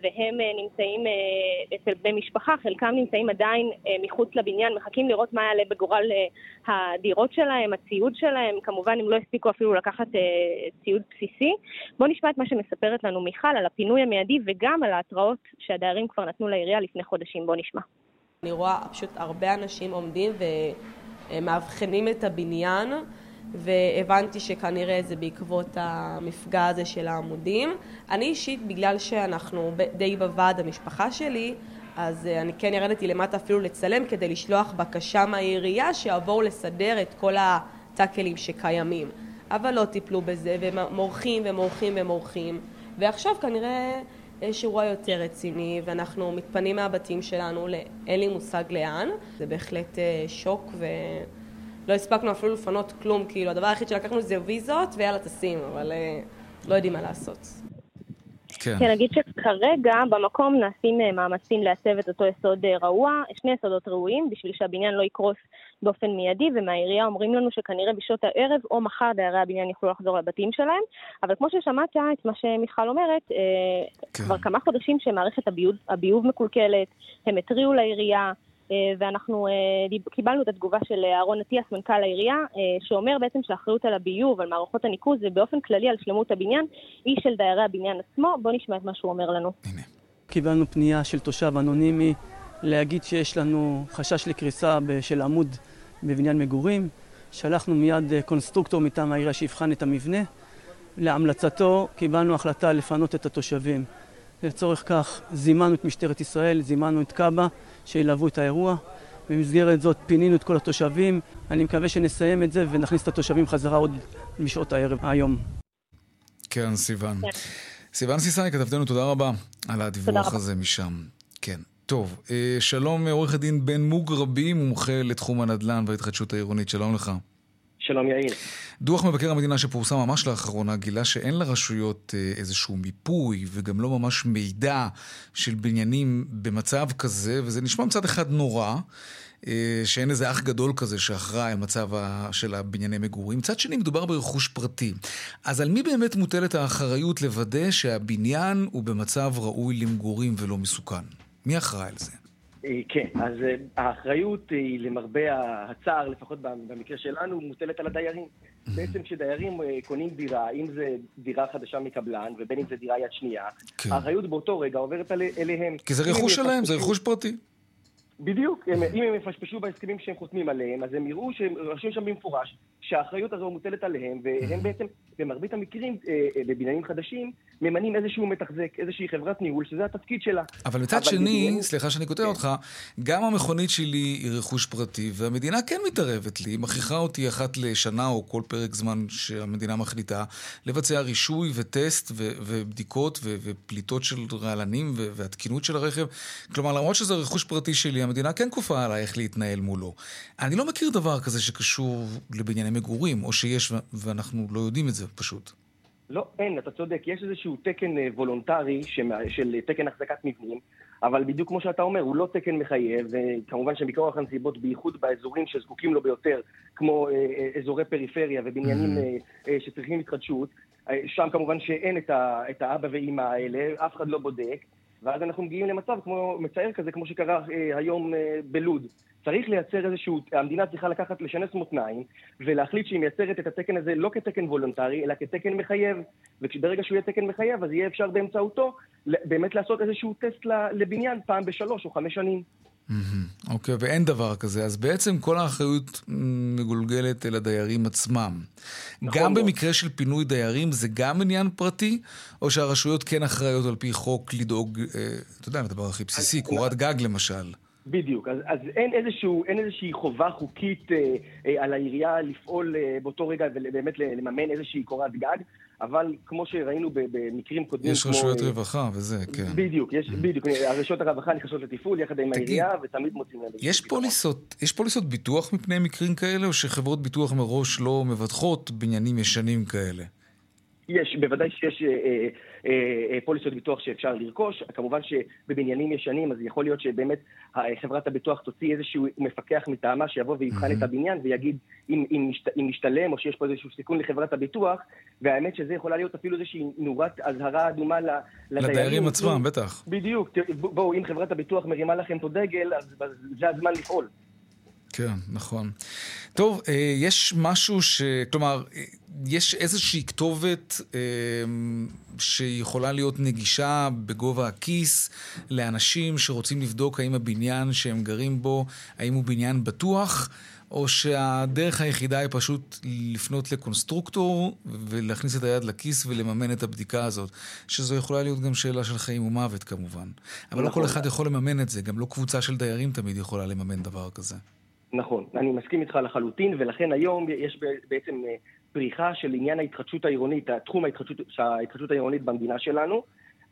Speaker 7: והם נמצאים אצל בני משפחה, חלקם נמצאים עדיין מחוץ לבניין, מחכים לראות מה יעלה בגורל הדירות שלהם, הציוד שלהם, כמובן הם לא הספיקו אפילו לקחת ציוד בסיסי. בואו נשמע את מה שמספרת מספרת לנו מיכל על הפינוי המיידי וגם על ההתראות שהדיירים כבר נתנו לעירייה לפני חודשים. בוא נשמע.
Speaker 8: אני רואה פשוט הרבה אנשים עומדים ומאבחנים את הבניין והבנתי שכנראה זה בעקבות המפגע הזה של העמודים. אני אישית, בגלל שאנחנו די בוועד המשפחה שלי, אז אה, אני כן ירדתי למטה אפילו לצלם כדי לשלוח בקשה מהעירייה שיבואו לסדר את כל הטאקלים שקיימים. אבל לא טיפלו בזה, ומורחים ומורחים ומורחים. ועכשיו כנראה אירוע יותר רציני, ואנחנו מתפנים מהבתים שלנו, אין לי מושג לאן. זה בהחלט אה, שוק, ולא הספקנו אפילו לפנות כלום, כאילו, הדבר היחיד שלקחנו זה ויזות, ויאללה טסים, אבל אה, לא יודעים מה לעשות.
Speaker 7: כן. כן, נגיד שכרגע במקום נעשים אה, מאמצים להסב את אותו יסוד אה, רעוע, שני יסודות ראויים, בשביל שהבניין לא יקרוס באופן מיידי, ומהעירייה אומרים לנו שכנראה בשעות הערב או מחר דיירי הבניין יוכלו לחזור לבתים שלהם. אבל כמו ששמעת את מה שמיכל אומרת, אה, כן. כבר כמה חודשים שמערכת הביוב, הביוב מקולקלת, הם התריעו לעירייה, ואנחנו אה, קיבלנו את התגובה של אהרון אטיאס, מנכ"ל העירייה, אה, שאומר בעצם שהאחריות על הביוב, על מערכות הניקוז ובאופן כללי על שלמות הבניין, היא של דיירי הבניין עצמו. בואו נשמע את מה שהוא אומר לנו. הנה.
Speaker 9: קיבלנו פנייה של תושב אנונימי להגיד שיש לנו חשש לקריסה של עמוד בבניין מגורים. שלחנו מיד קונסטרוקטור מטעם העירייה שיבחן את המבנה. להמלצתו קיבלנו החלטה לפנות את התושבים. לצורך כך זימנו את משטרת ישראל, זימנו את כב"א שילוו את האירוע. במסגרת זאת פינינו את כל התושבים. אני מקווה שנסיים את זה ונכניס את התושבים חזרה עוד משעות הערב היום.
Speaker 1: כן, סיוון. כן. סיוון סיסאי, כתבתנו, תודה רבה על הדיווח הזה משם. כן. טוב, אה, שלום עורך הדין בן מוגרבי, מומחה לתחום הנדל"ן וההתחדשות העירונית. שלום לך.
Speaker 10: שלום יאיר.
Speaker 1: דוח מבקר המדינה שפורסם ממש לאחרונה גילה שאין לרשויות אה, איזשהו מיפוי וגם לא ממש מידע של בניינים במצב כזה, וזה נשמע מצד אחד נורא. אה, שאין איזה אח גדול כזה שאחראי על מצב של הבנייני מגורים. מצד שני, מדובר ברכוש פרטי. אז על מי באמת מוטלת האחריות לוודא שהבניין הוא במצב ראוי למגורים ולא מסוכן? מי אחראי על זה?
Speaker 10: אה, כן, אז אה, האחריות היא למרבה הצער, לפחות במקרה שלנו, מוטלת על הדיירים. בעצם כשדיירים אה, קונים דירה, אם זה דירה חדשה מקבלן ובין אם זה דירה יד שנייה, כן. האחריות באותו רגע עוברת אליהם.
Speaker 1: כי זה רכוש שלהם, זה רכוש פרטי.
Speaker 10: בדיוק, הם, אם הם יפשפשו בהסכמים שהם חותמים עליהם, אז הם יראו שהם רשומים שם במפורש שהאחריות הזו מוטלת עליהם, והם בעצם, במרבית המקרים, אה, אה, בבניינים חדשים, ממנים איזשהו מתחזק, איזושהי חברת ניהול, שזה התפקיד שלה.
Speaker 1: אבל מצד שני, בבניינים... סליחה שאני קוטע כן. אותך, גם המכונית שלי היא רכוש פרטי, והמדינה כן מתערבת לי, מכריחה אותי אחת לשנה או כל פרק זמן שהמדינה מחליטה, לבצע רישוי וטסט ו- ובדיקות ו- ופליטות של רעלנים ו- והתקינות של הרכב. כלומר, למרות שזה רכוש פרטי שלי, המדינה כן כופה עליי איך להתנהל מולו. אני לא מכיר דבר כזה שקשור לבנייני מגורים, או שיש ואנחנו לא יודעים את זה פשוט.
Speaker 10: לא, אין, אתה צודק. יש איזשהו תקן אה, וולונטרי של תקן החזקת מבנים, אבל בדיוק כמו שאתה אומר, הוא לא תקן מחייב, וכמובן שמכורח הנסיבות, בייחוד באזורים שזקוקים לו ביותר, כמו אה, אה, אזורי פריפריה ובניינים mm-hmm. שצריכים התחדשות, שם כמובן שאין את האבא ואימא האלה, אף אחד לא בודק. ואז אנחנו מגיעים למצב כמו מצער כזה, כמו שקרה היום בלוד. צריך לייצר איזשהו, המדינה צריכה לקחת, לשנס מותניים, ולהחליט שהיא מייצרת את התקן הזה לא כתקן וולונטרי, אלא כתקן מחייב. וברגע שהוא יהיה תקן מחייב, אז יהיה אפשר באמצעותו באמת לעשות איזשהו טסט לבניין פעם בשלוש או חמש שנים.
Speaker 1: אוקיי, okay, ואין דבר כזה. אז בעצם כל האחריות מגולגלת אל הדיירים עצמם. נכון גם במקרה של פינוי דיירים זה גם עניין פרטי, או שהרשויות כן אחראיות על פי חוק לדאוג, אה, אתה יודע, הדבר הכי בסיסי, קורת גג למשל.
Speaker 10: בדיוק, אז, אז אין, איזשהו, אין איזושהי חובה חוקית אה, אה, על העירייה לפעול אה, באותו רגע ובאמת לממן איזושהי קורת גג, אבל כמו שראינו במקרים קודמים...
Speaker 1: יש כמו, רשויות אה, רווחה וזה, כן.
Speaker 10: בדיוק, יש, mm. בדיוק, רשויות הרווחה נכנסות לתפעול יחד עם העירייה ותמיד מוצאים להם...
Speaker 1: יש פוליסות, יש פוליסות ביטוח מפני מקרים כאלה, או שחברות ביטוח מראש לא מבטחות בניינים ישנים כאלה?
Speaker 10: יש, בוודאי שיש אה, אה, פוליסות ביטוח שאפשר לרכוש. כמובן שבבניינים ישנים, אז יכול להיות שבאמת חברת הביטוח תוציא איזשהו מפקח מטעמה שיבוא ויבחן את הבניין ויגיד אם, אם, אם משתלם או שיש פה איזשהו סיכון לחברת הביטוח, והאמת שזה יכולה להיות אפילו איזושהי נורת אזהרה אדומה לדיירים.
Speaker 1: לדיירים עצמם, בטח.
Speaker 10: בדיוק. בואו, אם חברת הביטוח מרימה לכם פה דגל, אז זה הזמן לפעול.
Speaker 1: כן, נכון. טוב, אה, יש משהו ש... כלומר, אה, יש איזושהי כתובת אה, שיכולה להיות נגישה בגובה הכיס לאנשים שרוצים לבדוק האם הבניין שהם גרים בו, האם הוא בניין בטוח, או שהדרך היחידה היא פשוט לפנות לקונסטרוקטור ולהכניס את היד לכיס ולממן את הבדיקה הזאת, שזו יכולה להיות גם שאלה של חיים ומוות כמובן. אבל לא כל נכון. אחד יכול לממן את זה, גם לא קבוצה של דיירים תמיד יכולה לממן דבר כזה.
Speaker 10: נכון, אני מסכים איתך לחלוטין, ולכן היום יש בעצם אה, פריחה של עניין ההתחדשות העירונית, תחום ההתחדשות, העירונית במדינה שלנו.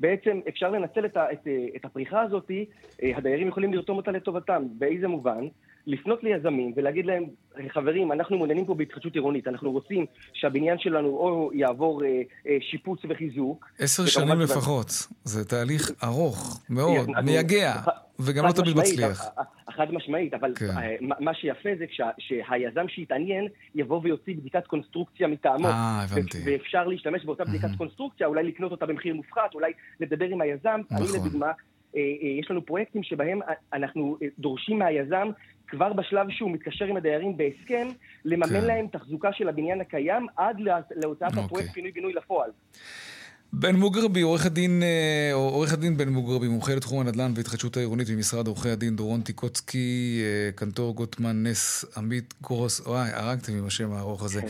Speaker 10: בעצם אפשר לנצל את, את, את הפריחה הזאת, אה, הדיירים יכולים לרתום אותה לטובתם. באיזה מובן? לפנות ליזמים ולהגיד להם, חברים, אנחנו מעוניינים פה בהתחדשות עירונית, אנחנו רוצים שהבניין שלנו או יעבור אה, אה, שיפוץ וחיזוק.
Speaker 1: עשר שנים לפחות, זה תהליך ארוך מאוד, מייגע, וגם לא תמיד מצליח.
Speaker 10: חד משמעית, אבל כן. אה, מה שיפה זה שהיזם שיתעניין יבוא ויוציא בדיקת קונסטרוקציה מטעמו.
Speaker 1: אה, הבנתי.
Speaker 10: ואפשר להשתמש באותה בדיקת קונסטרוקציה, אולי לקנות אותה במחיר מופחת, אולי לדבר עם היזם. נכון. אני לדוגמה, יש לנו פרויקטים שבהם אנחנו דורשים מהיזם כבר בשלב שהוא מתקשר עם הדיירים בהסכם, לממן כן. להם תחזוקה של הבניין הקיים עד להוצאת אוקיי. הפרויקט פינוי-בינוי לפועל.
Speaker 1: בן מוגרבי, עורך הדין, אה, עורך הדין בן מוגרבי, מומחה לתחום הנדל"ן והתחדשות העירונית ממשרד עורכי הדין דורון טיקוצקי, אה, קנטור גוטמן, נס, עמית גרוס, וואי, הרגתם עם השם הארוך הזה.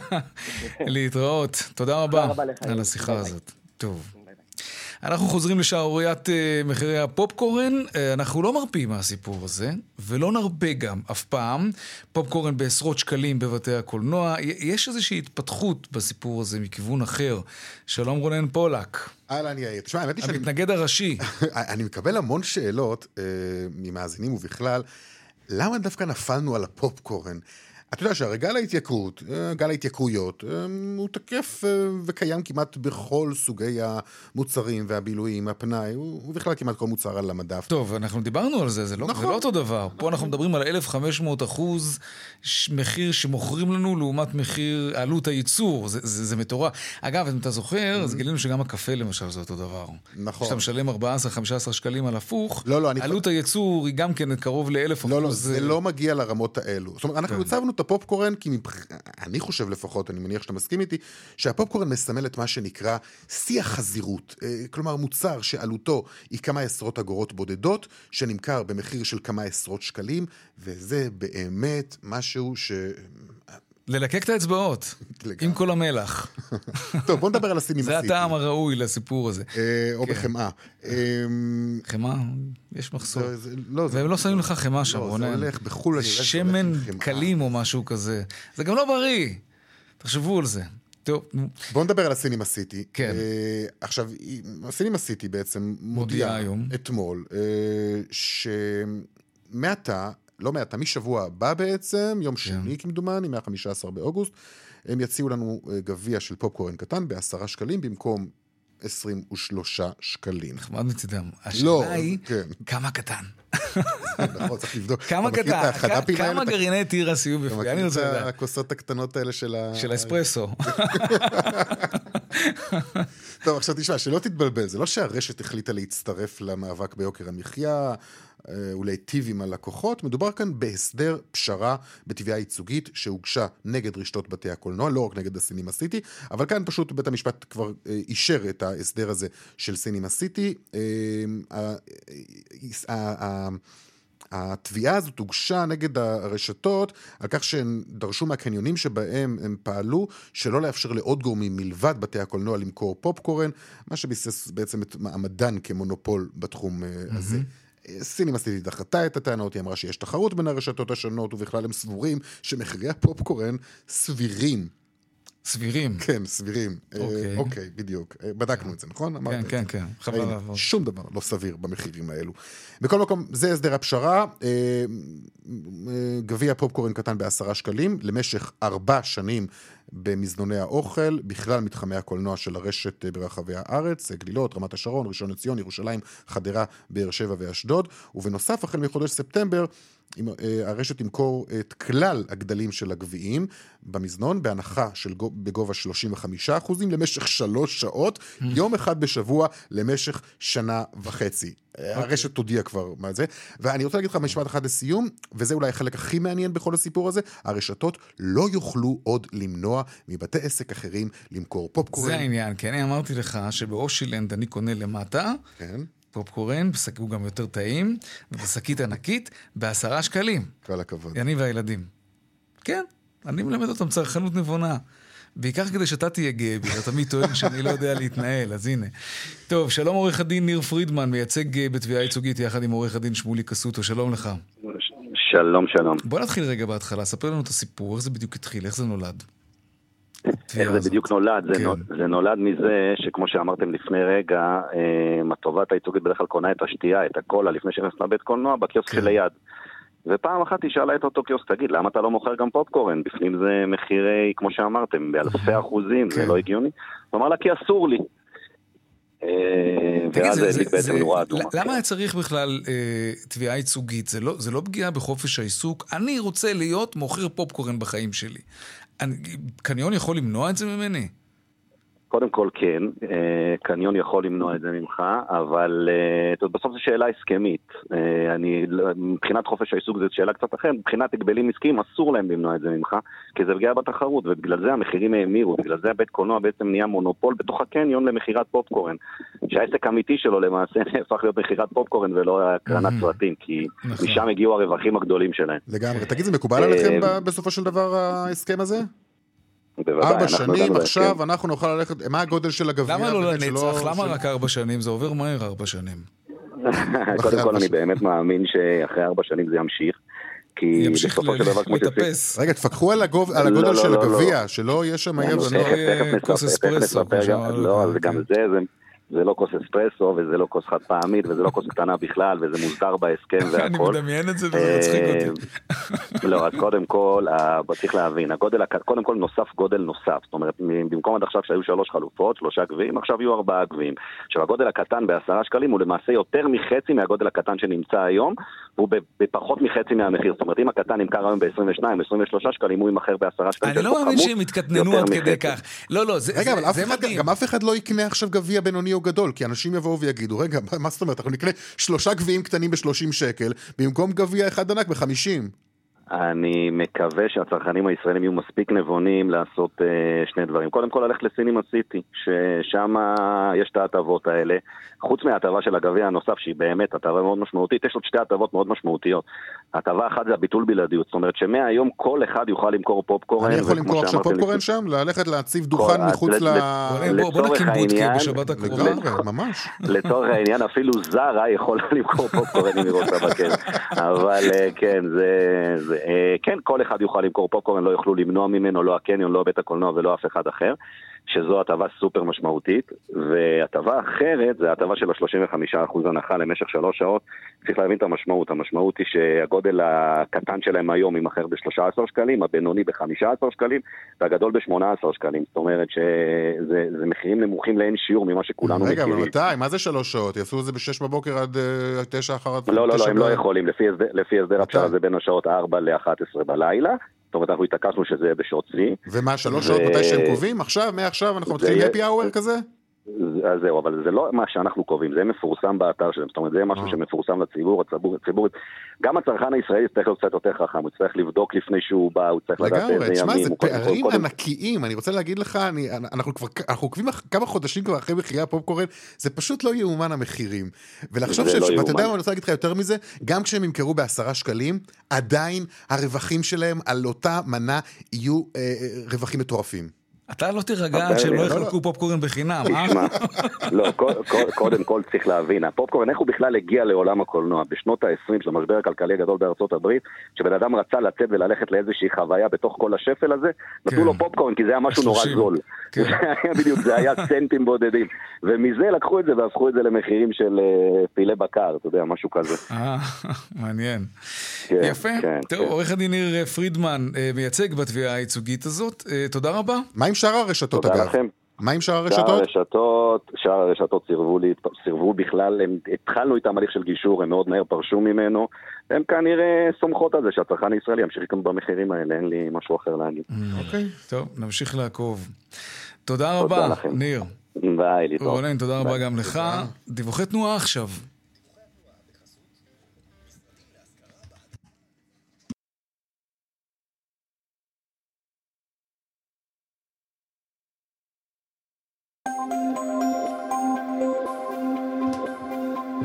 Speaker 1: להתראות. תודה רבה על השיחה הזאת. טוב. אנחנו חוזרים לשערוריית uh, מחירי הפופקורן. Uh, אנחנו לא מרפים מהסיפור הזה, ולא נרפה גם, אף פעם. פופקורן בעשרות שקלים בבתי הקולנוע. יש איזושהי התפתחות בסיפור הזה מכיוון אחר. שלום רונן פולק.
Speaker 11: אהלן יאיר. תשמע, האמת
Speaker 1: היא שאני... המתנגד הראשי.
Speaker 11: אני מקבל המון שאלות uh, ממאזינים ובכלל. למה דווקא נפלנו על הפופקורן? אתה יודע שהרי גל ההתייקרות, אה, גל ההתייקרויות, אה, הוא תקף אה, וקיים כמעט בכל סוגי המוצרים והבילויים, הפנאי, הוא בכלל כמעט כל מוצר על המדף.
Speaker 1: טוב, אנחנו דיברנו על זה, זה לא, נכון, זה לא אותו דבר. נכון. פה אנחנו מדברים על 1,500 אחוז מחיר שמוכרים לנו לעומת מחיר עלות הייצור, זה, זה, זה מטורף. אגב, אם אתה זוכר, אז mm-hmm. גילינו שגם הקפה למשל זה אותו דבר.
Speaker 11: נכון.
Speaker 1: כשאתה משלם 14-15 שקלים על הפוך, לא, לא, עלות אני... הייצור היא גם כן קרוב ל-1,000 אחוז.
Speaker 11: לא, לא, זה לא מגיע לרמות האלו. זאת אומרת, אנחנו כן. הצבנו את הפופקורן, כי מבח... אני חושב לפחות, אני מניח שאתה מסכים איתי, שהפופקורן מסמל את מה שנקרא שיא החזירות. אה, כלומר, מוצר שעלותו היא כמה עשרות אגורות בודדות, שנמכר במחיר של כמה עשרות שקלים, וזה באמת משהו ש...
Speaker 1: ללקק את האצבעות, עם כל המלח.
Speaker 11: טוב, בוא נדבר על הסינים
Speaker 1: זה הטעם הראוי לסיפור הזה.
Speaker 11: אה, או כן. בחמאה.
Speaker 1: אמ, חמאה? יש מחסור. לא, והם לא שמים לך חמאה שם, רונן.
Speaker 11: לא, זה הולך בחו"ל.
Speaker 1: שמן קלים או משהו כזה. זה גם לא בריא. תחשבו על זה. טוב.
Speaker 11: בוא נדבר על הסינמה סיטי.
Speaker 1: כן.
Speaker 11: Uh, עכשיו, הסינמה סיטי בעצם מודיעה היום, אתמול, uh, שמעתה לא מעט, משבוע הבא בעצם, יום כן. שני כמדומני, מה-15 באוגוסט, הם יציעו לנו אה, גביע של פופקורן קטן בעשרה שקלים במקום 23 שקלים.
Speaker 1: נחמד מצידם. השאלה לא, היא, כן. כמה קטן?
Speaker 11: נכון, צריך לבדוק.
Speaker 1: כמה קטן? כמה גרעיני תירס יהיו בפנים?
Speaker 11: אני רוצה לדעת. הכוסות הקטנות האלה של ה...
Speaker 1: של האספרסו.
Speaker 11: טוב, עכשיו תשמע, שלא תתבלבל, זה לא שהרשת החליטה להצטרף למאבק ביוקר המחיה. אה, ולהיטיב עם הלקוחות. מדובר כאן בהסדר פשרה בתביעה ייצוגית שהוגשה נגד רשתות בתי הקולנוע, לא רק נגד הסינימה סיטי, אבל כאן פשוט בית המשפט כבר אה, אישר את ההסדר הזה של סינימה סיטי. אה, התביעה הזאת הוגשה נגד הרשתות על כך שהן דרשו מהקניונים שבהם הם פעלו שלא לאפשר לעוד גורמים מלבד בתי הקולנוע למכור פופקורן, מה שביסס בעצם את מעמדן כמונופול בתחום mm-hmm. הזה. סינימה סיטי דחתה את הטענות, היא אמרה שיש תחרות בין הרשתות השונות, ובכלל הם סבורים שמחירי הפופקורן סבירים.
Speaker 1: סבירים.
Speaker 11: כן, סבירים. אוקיי, אה, אוקיי בדיוק. אה, בדקנו את זה, נכון?
Speaker 1: כן, כן, כן. חבל לעבור.
Speaker 11: שום דבר לא סביר במחירים האלו. בכל מקום, זה הסדר הפשרה. אה, גביע פופקורן קטן בעשרה שקלים, למשך ארבע שנים במזנוני האוכל, בכלל מתחמי הקולנוע של הרשת ברחבי הארץ, גלילות, רמת השרון, ראשון לציון, ירושלים, חדרה, באר שבע ואשדוד, ובנוסף, החל מחודש ספטמבר, הרשת תמכור את כלל הגדלים של הגביעים במזנון בהנחה של בגובה 35% למשך שלוש שעות, mm. יום אחד בשבוע למשך שנה וחצי. הרשת תודיע כבר מה זה. ואני רוצה להגיד לך משפט אחד לסיום, וזה אולי החלק הכי מעניין בכל הסיפור הזה, הרשתות לא יוכלו עוד למנוע מבתי עסק אחרים למכור פופקורן.
Speaker 1: זה העניין, כי אני אמרתי לך שבאושילנד אני קונה למטה.
Speaker 11: כן.
Speaker 1: פופקורן, הוא גם יותר טעים, ובשקית ענקית, בעשרה שקלים.
Speaker 11: כל הכבוד.
Speaker 1: אני והילדים. כן, אני מלמד אותם צרכנות נבונה. בעיקר כדי שאתה תהיה גאה בי, אתה תמיד טוען שאני לא יודע להתנהל, אז הנה. טוב, שלום עורך הדין ניר פרידמן, מייצג אה, בתביעה ייצוגית יחד עם עורך הדין שמולי קסוטו, שלום לך.
Speaker 12: שלום, שלום.
Speaker 1: בוא נתחיל רגע בהתחלה, ספר לנו את הסיפור, איך זה בדיוק התחיל, איך זה נולד.
Speaker 12: איך זה בדיוק נולד? כן. זה, נולד, זה נולד מזה שכמו שאמרתם לפני רגע, אה, התובעת הייצוגית בדרך כלל קונה את השתייה, את הקולה, לפני שנכנסת לבית קולנוע, בקיוסק כן. שליד. ופעם אחת היא שאלה את אותו קיוסק, תגיד, למה אתה לא מוכר גם פופקורן? בפנים זה מחירי, כמו שאמרתם, באלפי אחוזים, זה כן. לא הגיוני. הוא אמר לה, כי אסור לי. אה, ואז זה הדליק בעצם נורה אדומה.
Speaker 1: למה היה צריך בכלל אה, תביעה ייצוגית? לא, זה לא פגיעה בחופש העיסוק? אני רוצה להיות מוכר פופקורן בחיים שלי. קניון יכול למנוע את זה ממני?
Speaker 12: קודם כל כן, אה, קניון יכול למנוע את זה ממך, אבל אה, בסוף זו שאלה הסכמית. אה, אני, מבחינת חופש העיסוק זו שאלה קצת אחרת, מבחינת הגבלים עסקיים אסור להם למנוע את זה ממך, כי זה פגיעה בתחרות, ובגלל זה המחירים האמירו, בגלל זה הבית קולנוע בעצם נהיה מונופול בתוך הקניון למכירת פופקורן. שהעסק האמיתי שלו למעשה הפך להיות מכירת פופקורן ולא הקרנת סרטים, כי נכון. משם הגיעו הרווחים הגדולים שלהם.
Speaker 11: לגמרי. תגיד, זה מקובל עליכם בסופו של דבר ההסכם הזה?
Speaker 12: בוודאי.
Speaker 11: ארבע שנים עכשיו כן. אנחנו נוכל ללכת, מה הגודל של הגביע?
Speaker 1: למה לא לנצח? למה רק ארבע שנים? זה עובר מהר ארבע שנים.
Speaker 12: קודם כל אני באמת מאמין שאחרי ארבע שנים זה ימשיך. כי בסופו של דבר, כמו
Speaker 1: לטפס.
Speaker 11: רגע, תפקחו על הגודל לא, לא, של לא, הגביע, שלא יהיה שם...
Speaker 1: יהיה כוס אספרסו.
Speaker 12: לא, גם זה, זה לא כוס אספרסו, וזה לא כוס חד פעמית, וזה לא כוס קטנה בכלל, וזה מוסדר בהסכם והכל.
Speaker 1: אני מדמיין את זה וזה מצחיק אותי.
Speaker 12: אה, לא, אז קודם כל, צריך להבין, הגודל, קודם כל נוסף גודל נוסף. זאת אומרת, במקום עד עכשיו שהיו שלוש חלופות, שלושה גביעים, עכשיו יהיו ארבעה גביעים. עכשיו, הגודל הקטן בעשרה שקלים הוא למעשה יותר מחצי מהגודל הקטן שנמצא היום, והוא בפחות מחצי מהמחיר. זאת אומרת, אם הקטן נמכר היום ב-22, 23 שקלים, הוא יימכר בעשרה שקלים.
Speaker 1: אני לא מאמין שהם יתקטננו עד כדי כך. לא, לא, זה מדהים.
Speaker 11: גם אף אחד לא יקנה עכשיו גביע בינוני או גדול, כי אנשים יבואו ויגידו, רגע, מה זאת אומרת, אנחנו נקנה שלושה גביעים קטנים ב-30 שקל, במקום גביע אחד ענק ב-50.
Speaker 12: אני מקווה שהצרכנים הישראלים יהיו מספיק נבונים לעשות uh, שני דברים. קודם כל ללכת לסינימה סיטי, ששם יש את ההטבות האלה. חוץ מההטבה של הגביע הנוסף, שהיא באמת הטבה מאוד משמעותית, יש עוד שתי הטבות מאוד משמעותיות. הטבה אחת זה הביטול בלעדיות, זאת אומרת שמהיום כל אחד יוכל למכור פופקורן.
Speaker 11: אני יכול למכור עכשיו פופקורן שם? ללכת להציב דוכן מחוץ ל...
Speaker 1: בוא נקים בודקה בשבת הקרובה.
Speaker 11: ממש.
Speaker 12: לצורך העניין אפילו זרה יכולה למכור פופקורן אם היא רוצה בכן. אבל אה, כן, זה... אה, כן, כל אחד יוכל למכור פופקורן, לא יוכלו למנוע ממנו, לא הקניון, לא בית הקולנוע ולא אף אחד אחר. שזו הטבה סופר משמעותית, והטבה אחרת זה הטבה של ה-35% הנחה למשך שלוש שעות. צריך להבין את המשמעות, המשמעות היא שהגודל הקטן שלהם היום יימכר ב-13 שקלים, הבינוני ב-15 שקלים, והגדול ב-18 שקלים. זאת אומרת שזה מחירים נמוכים לאין שיעור ממה שכולנו
Speaker 11: רגע,
Speaker 12: מכירים.
Speaker 11: רגע, אבל מתי? מה זה שלוש שעות? יעשו את זה ב-6 בבוקר עד 9 אה, אחר...
Speaker 12: לא, לא, לא, הם לא יכולים. לפי הסדר הפשרה זה בין השעות 4 ל-11 בלילה. זאת אומרת, אנחנו התעקשנו שזה יהיה בשעות שיא.
Speaker 11: ומה, שלוש שעות מתי שהם קובעים? עכשיו, מעכשיו אנחנו מתחילים happy hour כזה?
Speaker 12: אז זהו, אבל זה לא מה שאנחנו קובעים, זה מפורסם באתר שלהם, זאת אומרת, זה משהו אה. שמפורסם לציבור, הציבור, הציבור, גם הצרכן הישראלי צריך להיות קצת יותר חכם, הוא צריך לבדוק לפני שהוא בא, הוא צריך לדעת איזה ימים.
Speaker 11: לגמרי, תשמע, זה פערים ענקיים, אני רוצה להגיד לך, אני, אנחנו כבר, אנחנו עוקבים כמה חודשים כבר אחרי מחירי הפופקורן, זה פשוט לא יאומן המחירים. ולחשוב ש... לא ואתה יודע מה, אני רוצה להגיד לך יותר מזה, גם כשהם ימכרו בעשרה שקלים, עדיין הרווחים שלהם על אותה מנה יהיו אה, אה רווחים מטורפים.
Speaker 1: אתה לא תירגע עד שהם לא, לא יחלקו לא. פופקורן בחינם, אה?
Speaker 12: לא, קודם כל צריך להבין, הפופקורן, איך הוא בכלל הגיע לעולם הקולנוע? בשנות ה-20 של המשבר הכלכלי הגדול בארצות הברית, כשבן אדם רצה לצאת וללכת לאיזושהי חוויה בתוך כל השפל הזה, נתנו כן. לו פופקורן כי זה היה משהו נורא זול. כן. בדיוק, זה היה סנטים בודדים. ומזה לקחו את זה והפכו את זה למחירים של אה, פילה בקר, אתה יודע, משהו כזה.
Speaker 1: אה, מעניין. כן, יפה. טוב, עורך הדין ניר פרידמן אה, מייצג בתביעה הייצוגית הזאת, תודה רבה.
Speaker 11: מה עם שאר הרשתות אגב? לכם. מה עם שאר הרשתות?
Speaker 12: שאר הרשתות, שאר הרשתות סירבו, לי, סירבו בכלל, הם, התחלנו איתם הליך של גישור, הם מאוד מהר פרשו ממנו, הם כנראה סומכות על זה שהצרכן הישראלי ימשיך גם במחירים האלה, אין לי משהו אחר להגיד.
Speaker 1: Mm. אוקיי, טוב, נמשיך לעקוב. תודה רבה, ניר.
Speaker 12: ביי, להתראות.
Speaker 1: רונן, תודה רבה גם לך. דיווחי תנועה עכשיו.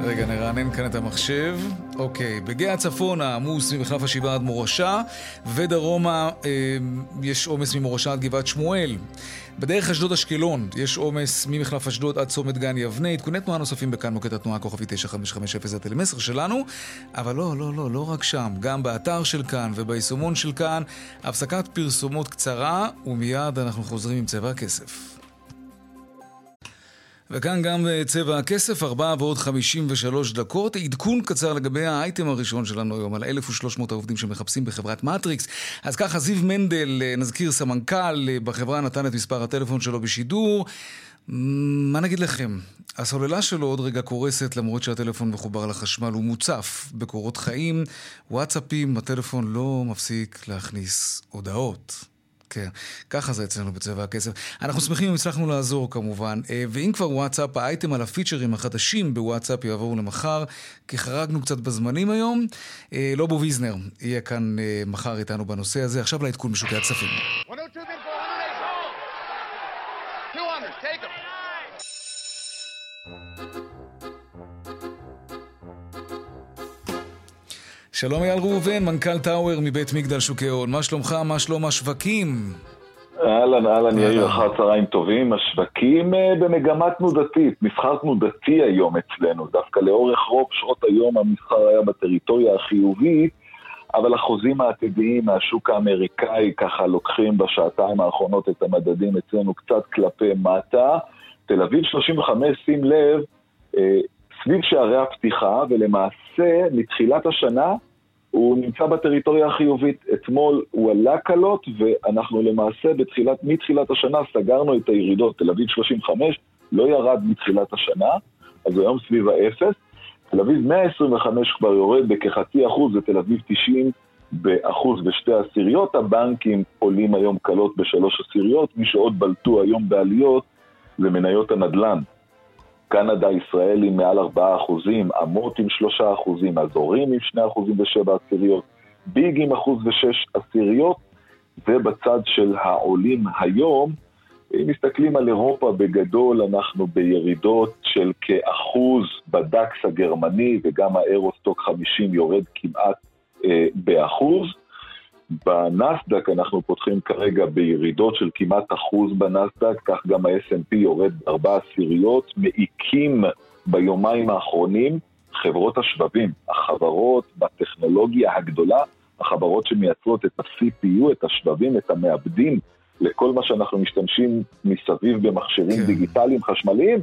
Speaker 1: רגע, נרענן כאן את המחשב. אוקיי, בגאה צפונה עמוס ממחלף השבעה עד מורשה, ודרומה אה, יש עומס ממורשה עד גבעת שמואל. בדרך אשדוד אשקלון יש עומס ממחלף אשדוד עד צומת גן יבנה. עדכוני תנועה נוספים בכאן מוקד התנועה כוכבי 9550 זה הטלמסר שלנו. אבל לא, לא, לא, לא רק שם. גם באתר של כאן וביישומון של כאן. הפסקת פרסומות קצרה, ומיד אנחנו חוזרים עם צבע הכסף. וכאן גם אה, צבע הכסף, 4 ועוד 53 דקות. עדכון קצר לגבי האייטם הראשון שלנו היום, על 1,300 העובדים שמחפשים בחברת מטריקס. אז ככה, זיו מנדל, אה, נזכיר סמנכ"ל אה, בחברה, נתן את מספר הטלפון שלו בשידור. מה נגיד לכם? הסוללה שלו עוד רגע קורסת למרות שהטלפון מחובר לחשמל, הוא מוצף בקורות חיים, וואטסאפים, הטלפון לא מפסיק להכניס הודעות. כן, ככה זה אצלנו בצבע הכסף. אנחנו שמחים אם הצלחנו לעזור כמובן. אה, ואם כבר וואטסאפ, האייטם על הפיצ'רים החדשים בוואטסאפ יעברו למחר, כי חרגנו קצת בזמנים היום. אה, לובו ויזנר יהיה כאן אה, מחר איתנו בנושא הזה. עכשיו לעדכון בשוקי הכספים. שלום אייל ראובן, מנכ"ל טאוור מבית מגדל שוקי הון. מה שלומך? מה שלום השווקים?
Speaker 13: אהלן, אהלן, יאיר, אחר צהריים טובים. השווקים אה, במגמה תנודתית, מסחר תנודתי היום אצלנו. דווקא לאורך רוב שעות היום המסחר היה בטריטוריה החיובית, אבל החוזים העתידיים מהשוק האמריקאי ככה לוקחים בשעתיים האחרונות את המדדים אצלנו קצת כלפי מטה. תל אביב 35, שים לב, אה, סביב שערי הפתיחה, ולמעשה מתחילת השנה הוא נמצא בטריטוריה החיובית. אתמול הוא עלה קלות, ואנחנו למעשה בתחילת, מתחילת השנה סגרנו את הירידות. תל אביב 35 לא ירד מתחילת השנה, אז הוא היום סביב האפס. תל אביב 125 כבר יורד בכחצי אחוז, ותל אביב 90 באחוז ושתי עשיריות. הבנקים עולים היום קלות בשלוש עשיריות, מי שעוד בלטו היום בעליות זה מניות הנדל"ן. קנדה, ישראל עם מעל 4 אחוזים, אמות עם 3 אחוזים, אזורים עם 2 אחוזים ו-7 עשיריות, ביג עם אחוז ו-6 עשיריות, ובצד של העולים היום, אם מסתכלים על אירופה בגדול, אנחנו בירידות של כאחוז בדקס הגרמני וגם האירוסטוק 50 יורד כמעט אה, באחוז. בנסדק אנחנו פותחים כרגע בירידות של כמעט אחוז בנסדק, כך גם ה-S&P יורד בארבע עשיריות, מעיקים ביומיים האחרונים חברות השבבים, החברות בטכנולוגיה הגדולה, החברות שמייצרות את ה-CPU, את השבבים, את המעבדים לכל מה שאנחנו משתמשים מסביב במכשירים כן. דיגיטליים חשמליים,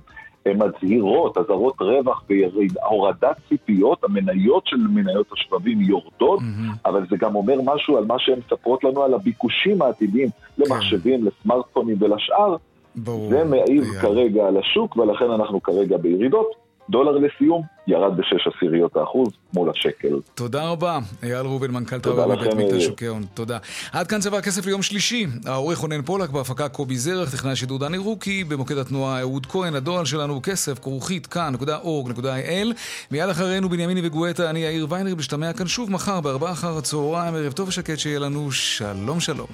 Speaker 13: מצהירות, אזהרות רווח והורדת ציפיות, המניות של מניות השבבים יורדות, mm-hmm. אבל זה גם אומר משהו על מה שהן מספרות לנו על הביקושים העתידיים למחשבים, כן. לסמארטפונים ולשאר. ברור. זה מעיב כרגע על השוק, ולכן אנחנו כרגע בירידות. דולר לסיום, ירד בשש עשיריות האחוז מול השקל.
Speaker 1: תודה רבה, אייל ראובן, מנכ"ל טאוור בבית מגדל שוקי הון. תודה. עד כאן צבע הכסף ליום שלישי. העורך רונן פולק, בהפקה קובי זרח, טכנאי השידור דני רוקי, במוקד התנועה אהוד כהן, הדואל שלנו כסף, כרוכית, כאן.org.il. מיד אחרינו בנימיני וגואטה, אני יאיר ויינר, משתמע כאן שוב מחר בארבעה אחר הצהריים, ערב טוב ושקט שיהיה לנו, שלום שלום.